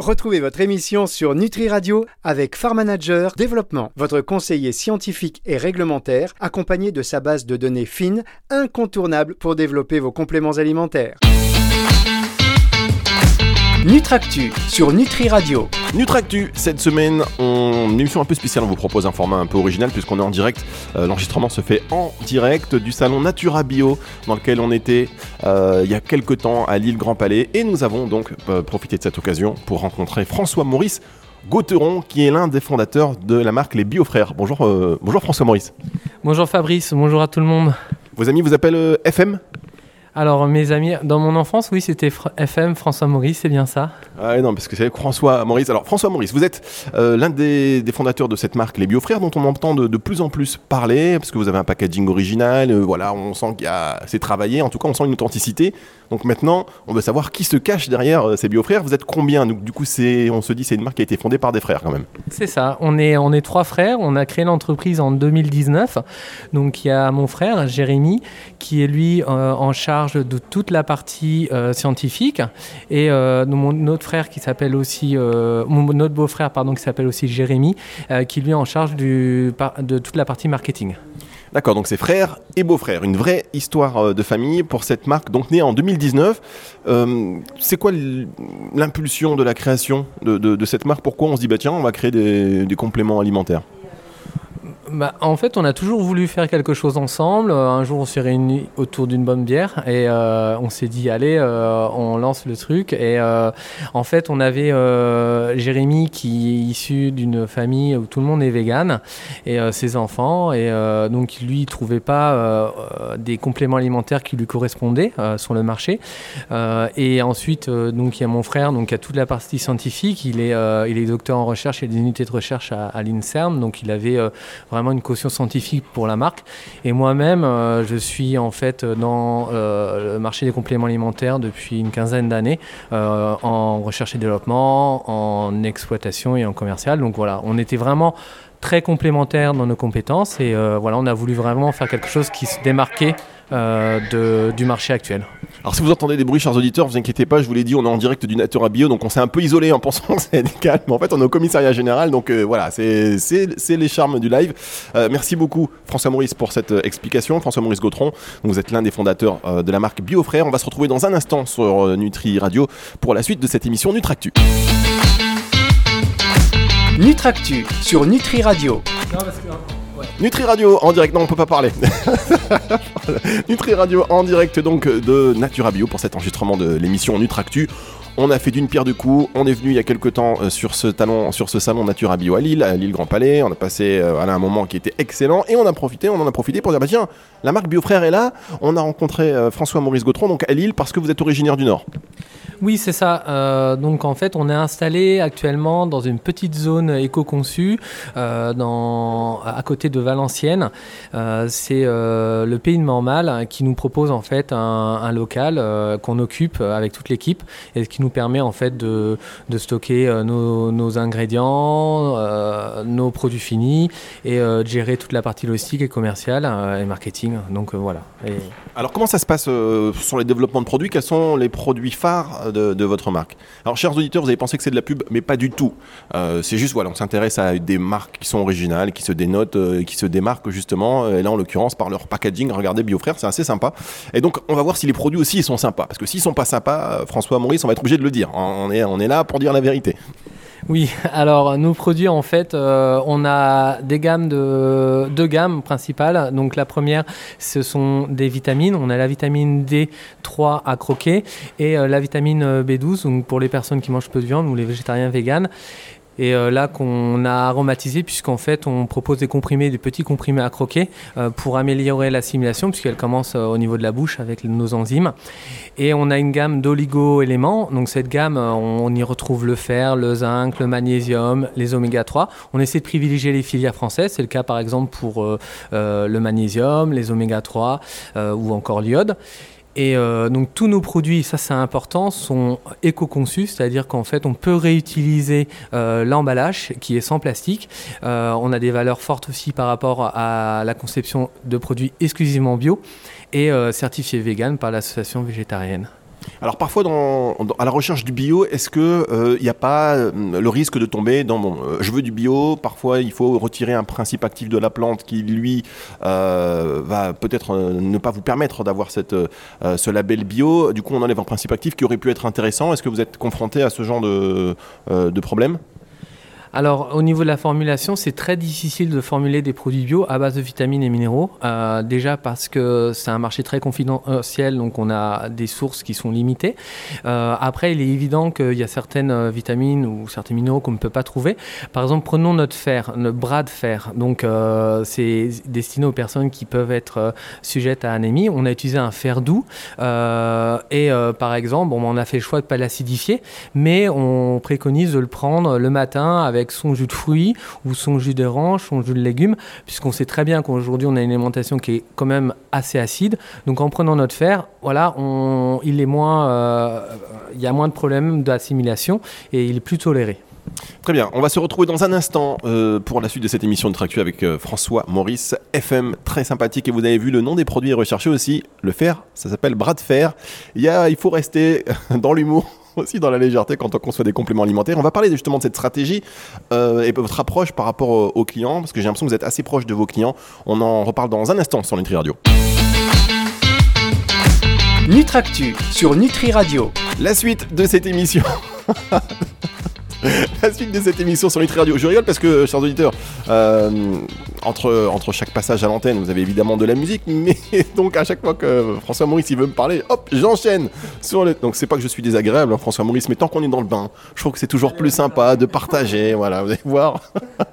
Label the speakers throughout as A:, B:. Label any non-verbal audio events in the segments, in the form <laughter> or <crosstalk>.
A: Retrouvez votre émission sur Nutri Radio avec Farm Manager Développement, votre conseiller scientifique et réglementaire, accompagné de sa base de données fines, incontournable pour développer vos compléments alimentaires. Nutractu sur Nutri Radio.
B: Nutractu, cette semaine, on... une émission un peu spéciale, on vous propose un format un peu original puisqu'on est en direct. Euh, L'enregistrement se fait en direct du salon Natura Bio dans lequel on était euh, il y a quelques temps à l'île Grand Palais et nous avons donc euh, profité de cette occasion pour rencontrer François Maurice Gauteron qui est l'un des fondateurs de la marque Les Biofrères. Bonjour, euh, bonjour François Maurice.
C: Bonjour Fabrice, bonjour à tout le monde.
B: Vos amis vous appellent euh, FM
C: Alors mes amis, dans mon enfance, oui, c'était FM, François Maurice, c'est bien ça?
B: Ah non, parce que c'est François Maurice. Alors François Maurice, vous êtes euh, l'un des, des fondateurs de cette marque Les Biofrères dont on entend de, de plus en plus parler parce que vous avez un packaging original. euh, voilà, on sent qu'il y a c'est travaillé. En tout cas, on sent une authenticité. Donc maintenant, on veut savoir qui se cache derrière euh, ces Biofrères. Vous êtes combien Donc du coup, c'est on se dit c'est une marque qui a été fondée par des frères quand même.
C: C'est ça, on est, on est trois frères, on a créé l'entreprise en 2019. Donc il y a mon frère, Jérémy, qui est lui euh, en charge de toute la partie euh, scientifique. Et mon autre frère qui s'appelle aussi, autre beau-frère, pardon, qui s'appelle aussi Jérémy, qui lui est en charge du, de toute la partie marketing.
B: D'accord, donc c'est frères et beaux-frères, une vraie histoire euh, de famille pour cette marque, donc née en 2019. Euh, c'est quoi l'impulsion de la création de, cette marque? Pourquoi on se dit, bah tiens, on va créer des compléments alimentaires?
C: Bah, en fait, on a toujours voulu faire quelque chose ensemble. Euh, Un jour, on s'est réunis autour d'une bonne bière et euh, on s'est dit, allez, euh, on lance le truc. Et en fait, on avait Jérémy qui est issu d'une famille où tout le monde est vegan et ses enfants. Et donc, lui, il trouvait pas des compléments alimentaires qui lui correspondaient sur le marché. Et ensuite, donc, il y a mon frère, donc, qui a toute la partie scientifique. Il est, il est docteur en recherche et des unités de recherche à, à l'INSERM. Donc, il avait euh, une caution scientifique pour la marque. Et moi-même, euh, je suis en fait dans euh, le marché des compléments alimentaires depuis une quinzaine d'années, euh, en recherche et développement, en exploitation et en commercial. Donc voilà, on était vraiment très complémentaires dans nos compétences et voilà, on a voulu vraiment faire quelque chose qui se démarquait de- du marché actuel.
B: Alors si vous entendez des bruits, chers auditeurs, vous inquiétez pas, je vous l'ai dit, on est en direct du Natura Bio, donc on s'est un peu isolé en pensant <laughs> que c'est calme, mais en fait on est au commissariat général, donc euh, voilà, c'est les charmes du live. Euh, merci beaucoup François Maurice pour cette euh, explication, François Maurice Gautron, vous êtes l'un des fondateurs euh, de la marque Biofrère, on va se retrouver dans un instant sur euh, Nutri Radio pour la suite de cette émission Nutractu.
A: Nutractu sur Nutri Radio.
B: Nutri Radio en direct, non on peut pas parler. <laughs> Nutri Radio en direct donc de Natura Bio pour cet enregistrement de l'émission Nutractu. On a fait d'une pierre deux coups, on est venu il y a quelques temps euh, sur ce, talon, sur ce salon Natura Bio à Lille, à Lille Grand Palais, on a passé euh, un moment qui était excellent et on a profité, on en a profité pour dire bah tiens, la marque Biofrère est là, on a rencontré euh, François Maurice Gautron donc à Lille parce que vous êtes originaire du Nord.
C: Oui, c'est ça. Euh, donc en fait, on est installé actuellement dans une petite zone éco-conçue euh, à côté de Valenciennes. Euh, c'est le Pays de Mormal qui nous propose en fait un, local qu'on occupe avec toute l'équipe et qui nous permet en fait de, stocker nos, ingrédients, nos produits finis et de gérer toute la partie logistique et commerciale et marketing. Donc voilà.
B: Alors comment ça se passe sur les développements de produits? Quels sont les produits phares de, votre marque Alors chers auditeurs, vous avez pensé que c'est de la pub, mais pas du tout. Euh, c'est juste voilà, on s'intéresse à des marques qui sont originales, qui se dénotent, euh, qui se démarquent justement. euh, Et là en l'occurrence par leur packaging, regardez Biofrère, c'est assez sympa. Et donc on va voir si les produits aussi ils sont sympas, parce que s'ils sont pas sympas, François Maurice, on va être obligé de le dire. On est, on est là pour dire la vérité.
C: Oui, alors nos produits en fait, euh, on a des gammes de deux gammes principales. Donc la première, ce sont des vitamines. On a la vitamine D3 à croquer et euh, la vitamine euh, B12 donc pour les personnes qui mangent peu de viande ou les végétariens véganes. Et euh, là qu'on a aromatisé puisqu'en fait on propose des comprimés, des petits comprimés à croquer euh, pour améliorer l'assimilation puisqu'elle commence euh, au niveau de la bouche avec nos enzymes. Et on a une gamme d'oligo-éléments. Donc cette gamme, on y retrouve le fer, le zinc, le magnésium, les oméga 3. On essaie de privilégier les filières françaises. C'est le cas par exemple pour le magnésium, les oméga 3 euh, ou encore l'iode. Et euh, donc tous nos produits, ça c'est important, sont éco-conçus, c'est-à-dire qu'en fait on peut réutiliser euh, l'emballage qui est sans plastique. Euh, on a des valeurs fortes aussi par rapport à la conception de produits exclusivement bio et certifiés vegan par l'association végétarienne.
B: Alors parfois, à la recherche du bio, est-ce que il n'y a pas le risque de tomber dans bon, je veux du bio, parfois il faut retirer un principe actif de la plante qui lui va peut-être ne pas vous permettre d'avoir ce label bio. Du coup, on enlève un principe actif qui aurait pu être intéressant. Est-ce que vous êtes confronté à ce genre de, de problème?
C: Alors, au niveau de la formulation, c'est très difficile de formuler des produits bio à base de vitamines et minéraux. Euh, déjà parce que c'est un marché très confidentiel, donc on a des sources qui sont limitées. Euh, après, il est évident qu'il y a certaines euh, vitamines ou certains minéraux qu'on ne peut pas trouver. Par exemple, prenons notre fer, notre bras de fer. Donc, c'est destiné aux personnes qui peuvent être sujettes à anémie. On a utilisé un fer doux et, par exemple, on a fait le choix de ne pas l'acidifier, mais on préconise de le prendre le matin avec avec son jus de fruits ou son jus d'orange, son jus de légumes, puisqu'on sait très bien qu'aujourd'hui on a une alimentation qui est quand même assez acide. Donc en prenant notre fer, voilà, il est moins, euh, y a moins de problèmes d'assimilation et il est plus toléré.
B: Très bien, on va se retrouver dans un instant euh, pour la suite de cette émission de Tractu avec euh, François Maurice, FM, très sympathique. Et vous avez vu le nom des produits recherchés aussi, le fer, ça s'appelle bras de fer. Il, y a, il faut rester <laughs> dans l'humour <laughs> aussi dans la légèreté quand on conçoit des compléments alimentaires. On va parler justement de cette stratégie euh, et votre approche par rapport aux, clients, parce que j'ai l'impression que vous êtes assez proche de vos clients. On en reparle dans un instant sur Nutri Radio.
A: Nutractu sur Nutri Radio.
B: La suite de cette émission. <laughs> <laughs> la suite de cette émission sur Nutri Radio. Je rigole parce que, chers auditeurs, euh, entre, entre chaque passage à l'antenne, vous avez évidemment de la musique, <laughs> mais donc à chaque fois que François Maurice veut me parler, hop, j'enchaîne sur le. Donc c'est pas que je suis désagréable, hein, François Maurice, mais tant qu'on est dans le bain, je trouve que c'est toujours plus sympa de partager. Voilà, vous allez voir.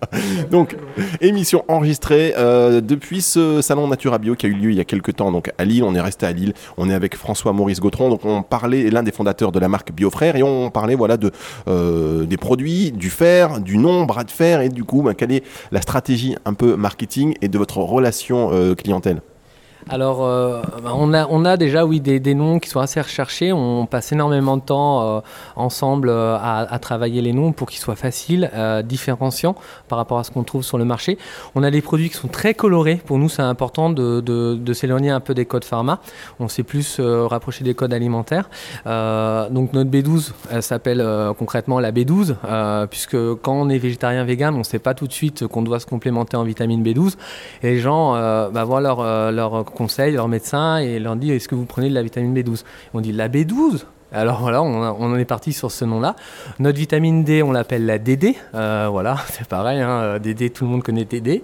B: <laughs> donc émission enregistrée euh, depuis ce salon Natura Bio qui a eu lieu il y a quelques temps, donc à Lille. On est resté à Lille. On est avec François Maurice Gautron. Donc on parlait l'un des fondateurs de la marque Biofrère et on parlait voilà de euh, des produits, du fer, du nom bras de fer et du coup, ben, quelle est la stratégie un peu marketing et de votre relation euh, clientèle?
C: Alors, euh, on, a, on a déjà, oui, des, noms qui sont assez recherchés. On passe énormément de temps euh, ensemble euh, à, travailler les noms pour qu'ils soient faciles, différenciants par rapport à ce qu'on trouve sur le marché. On a des produits qui sont très colorés. Pour nous, c'est important de, s'éloigner un peu des codes pharma. On s'est plus rapproché des codes alimentaires. donc, notre B12, elle s'appelle concrètement la B12, puisque quand on est végétarien, vegan, on ne sait pas tout de suite qu'on doit se complémenter en vitamine B12. Et les gens bah, voient leur conseil leur médecin et leur dit est-ce que vous prenez de la vitamine B12 On dit la B12 alors voilà, on, en est parti sur ce nom-là. Notre vitamine D, on l'appelle la DD. Euh, voilà, <laughs> c'est pareil, hein, DD, tout le monde connaît DD.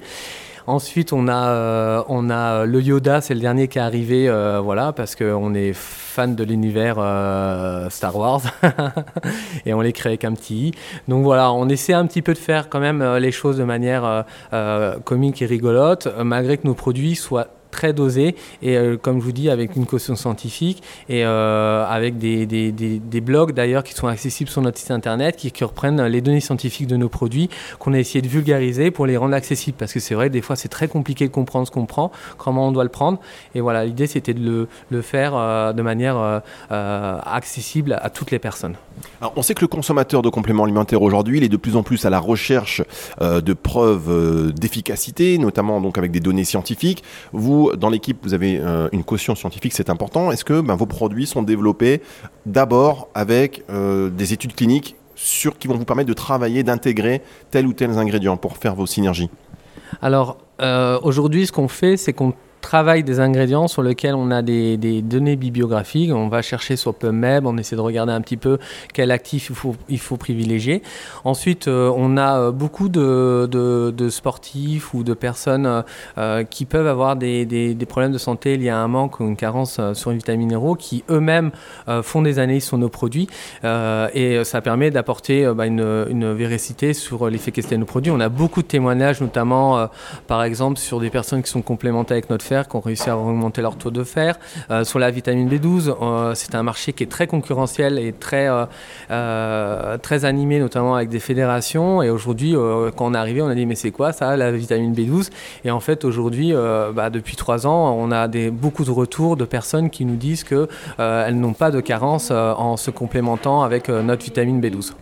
C: Ensuite, on a, euh, on a le Yoda, c'est le dernier qui est arrivé, euh, voilà, parce qu'on est fan de l'univers Star Wars <laughs> et on les crée avec un petit Donc voilà, on essaie un petit peu de faire quand même les choses de manière comique et rigolote, malgré que nos produits soient très dosé et euh, comme je vous dis avec une caution scientifique et euh, avec des, des, des, blogs d'ailleurs qui sont accessibles sur notre site internet qui, reprennent les données scientifiques de nos produits qu'on a essayé de vulgariser pour les rendre accessibles parce que c'est vrai des fois c'est très compliqué de comprendre ce qu'on prend, comment on doit le prendre et voilà l'idée c'était de le, faire euh, de manière accessible à toutes les personnes.
B: On sait que le consommateur de compléments alimentaires aujourd'hui il est de plus en plus à la recherche de preuves d'efficacité notamment donc avec des données scientifiques. Vous dans l'équipe, vous avez euh, une caution scientifique, c'est important. Est-ce que ben, vos produits sont développés d'abord avec euh, des études cliniques sur, qui vont vous permettre de travailler, d'intégrer tel ou tel ingrédient pour faire vos synergies?
C: Alors, euh, aujourd'hui, ce qu'on fait, c'est qu'on travail des ingrédients sur lesquels on a des, données bibliographiques. On va chercher sur PubMed, on essaie de regarder un petit peu quel actif il faut, il faut privilégier. Ensuite, euh, on a euh, beaucoup de, sportifs ou de personnes euh, qui peuvent avoir des, problèmes de santé liés à un manque ou une carence sur une vitamine minéraux qui eux-mêmes font des analyses sur nos produits et ça permet d'apporter bah, une, une, véracité sur l'efficacité de nos produits. On a beaucoup de témoignages, notamment par exemple sur des personnes qui sont complémentées avec notre qui ont réussi à augmenter leur taux de fer. Euh, sur la vitamine B12, euh, c'est un marché qui est très concurrentiel et très, euh, très animé, notamment avec des fédérations. Et aujourd'hui, quand on est arrivé, on a dit mais c'est quoi ça, la vitamine B12 Et en fait, aujourd'hui, bah, depuis trois ans, on a beaucoup de retours de personnes qui nous disent qu'elles n'ont pas de carence en se complémentant avec notre vitamine B12.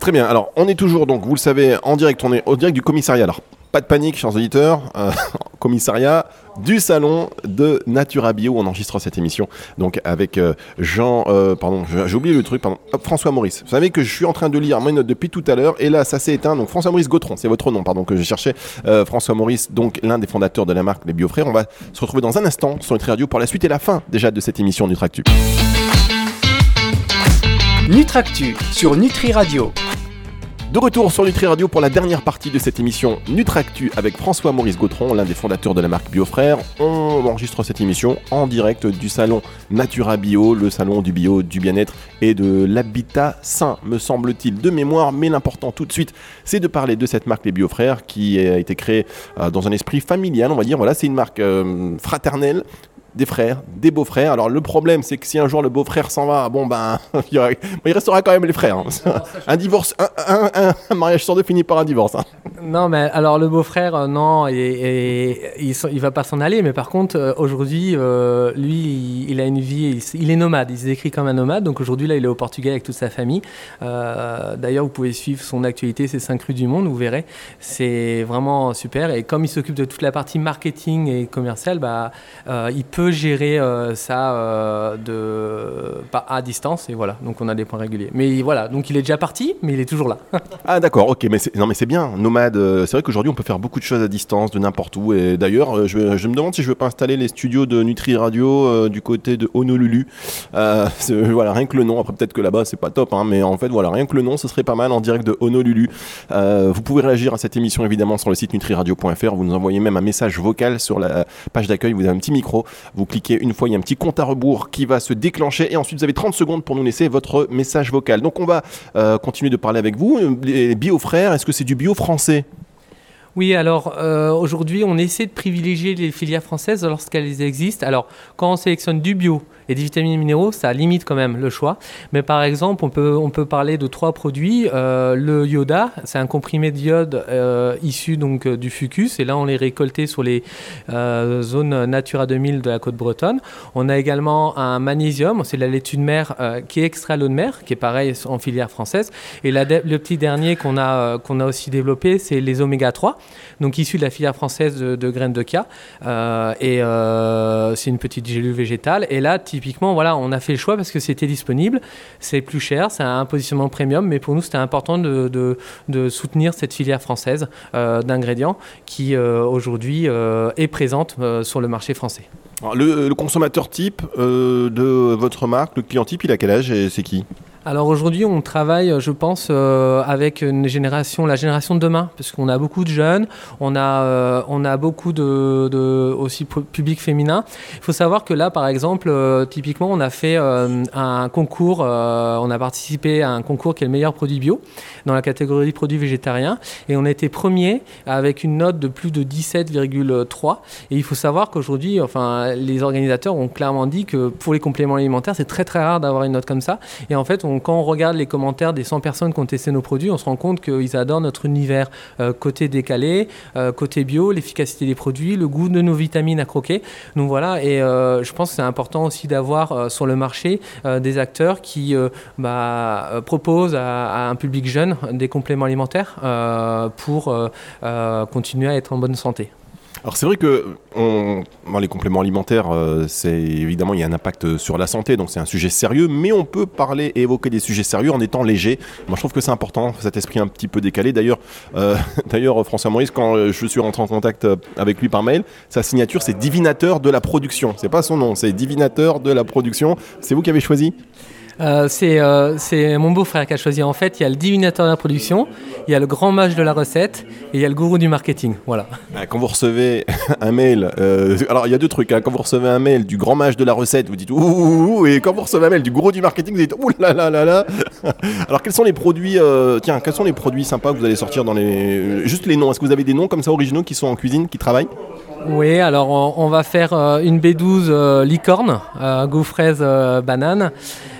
B: Très bien. Alors, on est toujours, donc, vous le savez, en direct. On est au direct du commissariat. Pas de panique, chers auditeurs <laughs> commissariat du salon de Natura Bio. On enregistre cette émission donc avec euh, Jean, euh, pardon, j'ai oublié le truc, pardon, François Maurice. Vous savez que je suis en train de lire mes notes depuis tout à l'heure et là ça s'est éteint. Donc François Maurice Gautron, c'est votre nom, pardon, que je cherchais. Euh, François Maurice, donc l'un des fondateurs de la marque Les Biofrères. On va se retrouver dans un instant sur Nutri Radio pour la suite et la fin déjà de cette émission Nutractu.
A: Nutractu sur Nutri Radio.
B: De retour sur Nutri Radio pour la dernière partie de cette émission Nutractu avec François-Maurice Gautron, l'un des fondateurs de la marque Biofrère. On enregistre cette émission en direct du salon Natura Bio, le salon du bio, du bien-être et de l'habitat sain, me semble-t-il, de mémoire. Mais l'important tout de suite, c'est de parler de cette marque Les Biofrères qui a été créée euh, dans un esprit familial, on va dire. Voilà, c'est une marque euh, fraternelle des frères, des beaux-frères. Alors le problème, c'est que si un jour le beau-frère s'en va, bon ben, <laughs> il, restera quand même les frères. Hein. un divorce, un, mariage sur deux finit par un divorce. Hein.
C: Non, mais alors le beau-frère, euh, non, et, il, il, va pas s'en aller. Mais par contre, euh, aujourd'hui, euh, lui, il, a une vie, il, est nomade. Il se décrit comme un nomade. Donc aujourd'hui, là, il est au Portugal avec toute sa famille. D'ailleurs, vous pouvez suivre son actualité, c'est 5 rues du monde. Vous verrez, c'est vraiment super. Et comme il s'occupe de toute la partie marketing et commerciale, bah, il peut gérer euh, ça euh, de, pas à distance et voilà. Donc on a des points réguliers. Mais voilà, donc il est déjà parti, mais il est toujours là. <laughs>
B: ah d'accord, ok, mais non mais c'est bien, nomade. Euh, c'est vrai qu'aujourd'hui on peut faire beaucoup de choses à distance, de n'importe où. Et d'ailleurs, je, me demande si je veux pas installer les studios de Nutri Radio du côté de Honolulu. <laughs> voilà, rien que le nom. Après peut-être que là-bas c'est pas top, hein, mais en fait voilà, rien que le nom, ce serait pas mal en direct de Honolulu. vous pouvez réagir à cette émission évidemment sur le site nutriradio.fr. Vous nous envoyez même un message vocal sur la page d'accueil. Vous avez un petit micro. Vous cliquez une fois, il y a un petit compte à rebours qui va se déclencher et ensuite vous avez 30 secondes pour nous laisser votre message vocal. Donc on va euh, continuer de parler avec vous. Les bio frères, est-ce que c'est du bio français
C: oui, alors euh, aujourd'hui, on essaie de privilégier les filières françaises lorsqu'elles existent. Alors, quand on sélectionne du bio, et des vitamines et minéraux, ça limite quand même le choix. Mais par exemple, on peut, on peut parler de trois produits. Euh, le Yoda, c'est un comprimé de iode euh, issu donc euh, du fucus, et là on les récolté sur les zones Natura 2000 de la côte bretonne. On a également un magnésium, c'est la laitue de mer qui est extrait l'eau de mer, qui est pareil en filière française. Et le petit dernier qu'on a, qu'on a aussi développé, c'est les oméga 3, donc issus de la filière française de, graines de ca. et c'est une petite gélule végétale. Et là, typiquement, voilà, on a fait le choix parce que c'était disponible. C'est plus cher, c'est un positionnement premium, mais pour nous, c'était important de, soutenir cette filière française euh, d'ingrédients qui euh, aujourd'hui euh, est présente sur le marché français.
B: le, consommateur type de votre marque, le client type, il a quel âge et c'est qui?
C: Alors aujourd'hui, on travaille, je pense, euh, avec une génération, la génération de demain, parce qu'on a beaucoup de jeunes, on a, euh, on a beaucoup de, de, aussi public féminin. Il faut savoir que là, par exemple, euh, typiquement, on a fait un concours, on a participé à un concours qui est le meilleur produit bio dans la catégorie produits végétariens, et on a été premier avec une note de plus de 17,3. Et il faut savoir qu'aujourd'hui, enfin, les organisateurs ont clairement dit que pour les compléments alimentaires, c'est très très rare d'avoir une note comme ça. Et en fait, quand on regarde les commentaires des 100 personnes qui ont testé nos produits, on se rend compte qu'ils adorent notre univers euh, côté décalé, euh, côté bio, l'efficacité des produits, le goût de nos vitamines à croquer. Donc voilà, et euh, je pense que c'est important aussi d'avoir sur le marché des acteurs qui bah, proposent à, un public jeune des compléments alimentaires pour continuer à être en bonne santé.
B: Alors c'est vrai que on, les compléments alimentaires, euh, c'est évidemment il y a un impact sur la santé, donc c'est un sujet sérieux, mais on peut parler et évoquer des sujets sérieux en étant léger. Moi je trouve que c'est important, cet esprit un petit peu décalé. D'ailleurs, euh, <laughs> d'ailleurs François Maurice, quand euh, je suis rentré en contact avec lui par mail, sa signature c'est divinateur de la production. C'est pas son nom, c'est divinateur de la production. C'est vous qui avez choisi?
C: Euh, euh, c'est mon beau-frère qui a choisi. En fait, il y a le divinateur de la production, il y a le grand mage de la recette et il y a le gourou du marketing. Voilà.
B: Ah, quand vous recevez <laughs> un mail, euh, alors il y a deux trucs. Hein. Quand vous recevez un mail du grand mage de la recette, vous dites ouh, et quand vous recevez un mail du gourou du marketing, vous dites ouh là là là là. <laughs> alors quels sont les produits, tiens, quels sont les produits sympas que vous allez sortir dans les, juste les noms? Est-ce que vous avez des noms comme ça originaux qui sont en cuisine, qui travaillent?
C: Oui, alors on, va faire une B12 licorne, goût fraise banane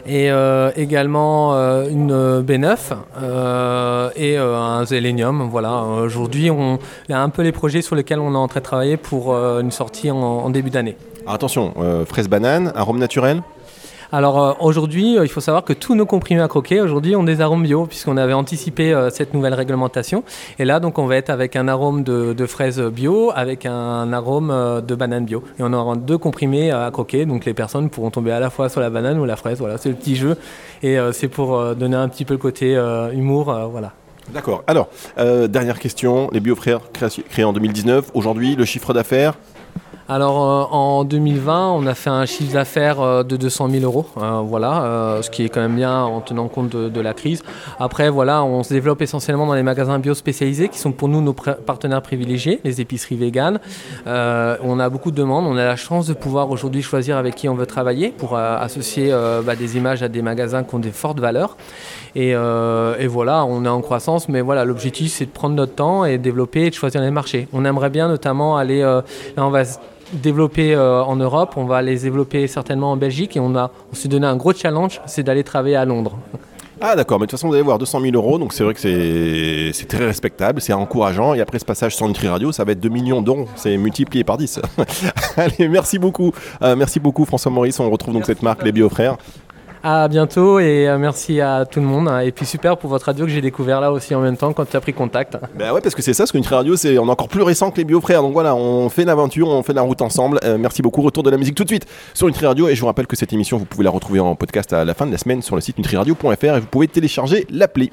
C: et euh, également euh, une B9 euh, et un Zélénium. Voilà, aujourd'hui, on a un peu les projets sur lesquels on est en train de travailler pour une sortie en, début d'année.
B: Attention, fraise banane, arôme naturel
C: Alors aujourd'hui, il faut savoir que tous nos comprimés à croquer, aujourd'hui, ont des arômes bio, puisqu'on avait anticipé cette nouvelle réglementation. Et là, donc, on va être avec un arôme de, fraise bio, avec un arôme de banane bio. Et on aura deux comprimés à croquer, donc les personnes pourront tomber à la fois sur la banane ou la fraise. Voilà, c'est le petit jeu. Et c'est pour donner un petit peu le côté humour. voilà.
B: D'accord. Alors, euh, dernière question. Les Biofrères créés en 2019. Aujourd'hui, le chiffre d'affaires
C: alors euh, en 2020, on a fait un chiffre d'affaires euh, de 200 000 euros, voilà, ce qui est quand même bien en tenant compte de, la crise. Après, voilà, on se développe essentiellement dans les magasins bio spécialisés, qui sont pour nous nos partenaires privilégiés, les épiceries véganes. on a beaucoup de demandes, on a la chance de pouvoir aujourd'hui choisir avec qui on veut travailler pour associer bah, des images à des magasins qui ont des fortes valeurs. Euh, et, voilà, on est en croissance, mais voilà, l'objectif c'est de prendre notre temps et de développer et de choisir les marchés. On aimerait bien notamment aller, euh, là on va développer euh, en Europe, on va les développer certainement en Belgique et on, a, on s'est donné un gros challenge, c'est d'aller travailler à Londres.
B: Ah d'accord, mais de toute façon vous allez voir 200 000 euros, donc c'est vrai que c'est très respectable, c'est encourageant, et après ce passage sur Nutri Radio, ça va être 2 millions d'euros, c'est multiplié par 10. <laughs> Allez, merci beaucoup, merci beaucoup François Maurice, on retrouve donc cette marque, les Biofrères.
C: À bientôt et euh, merci à tout le monde. Et puis super pour votre radio que j'ai découvert là aussi en même temps quand tu as pris contact.
B: Ben ouais, parce que c'est ça, parce qu'une radio, c'est on encore plus récent que les Biofrères. Donc voilà, on fait l'aventure, on fait la route ensemble. Euh, merci beaucoup. Retour de la musique tout de suite sur Nutri Radio. Et je vous rappelle que cette émission, vous pouvez la retrouver en podcast à la fin de la semaine sur le site nutriradio.fr et vous pouvez télécharger l'appli.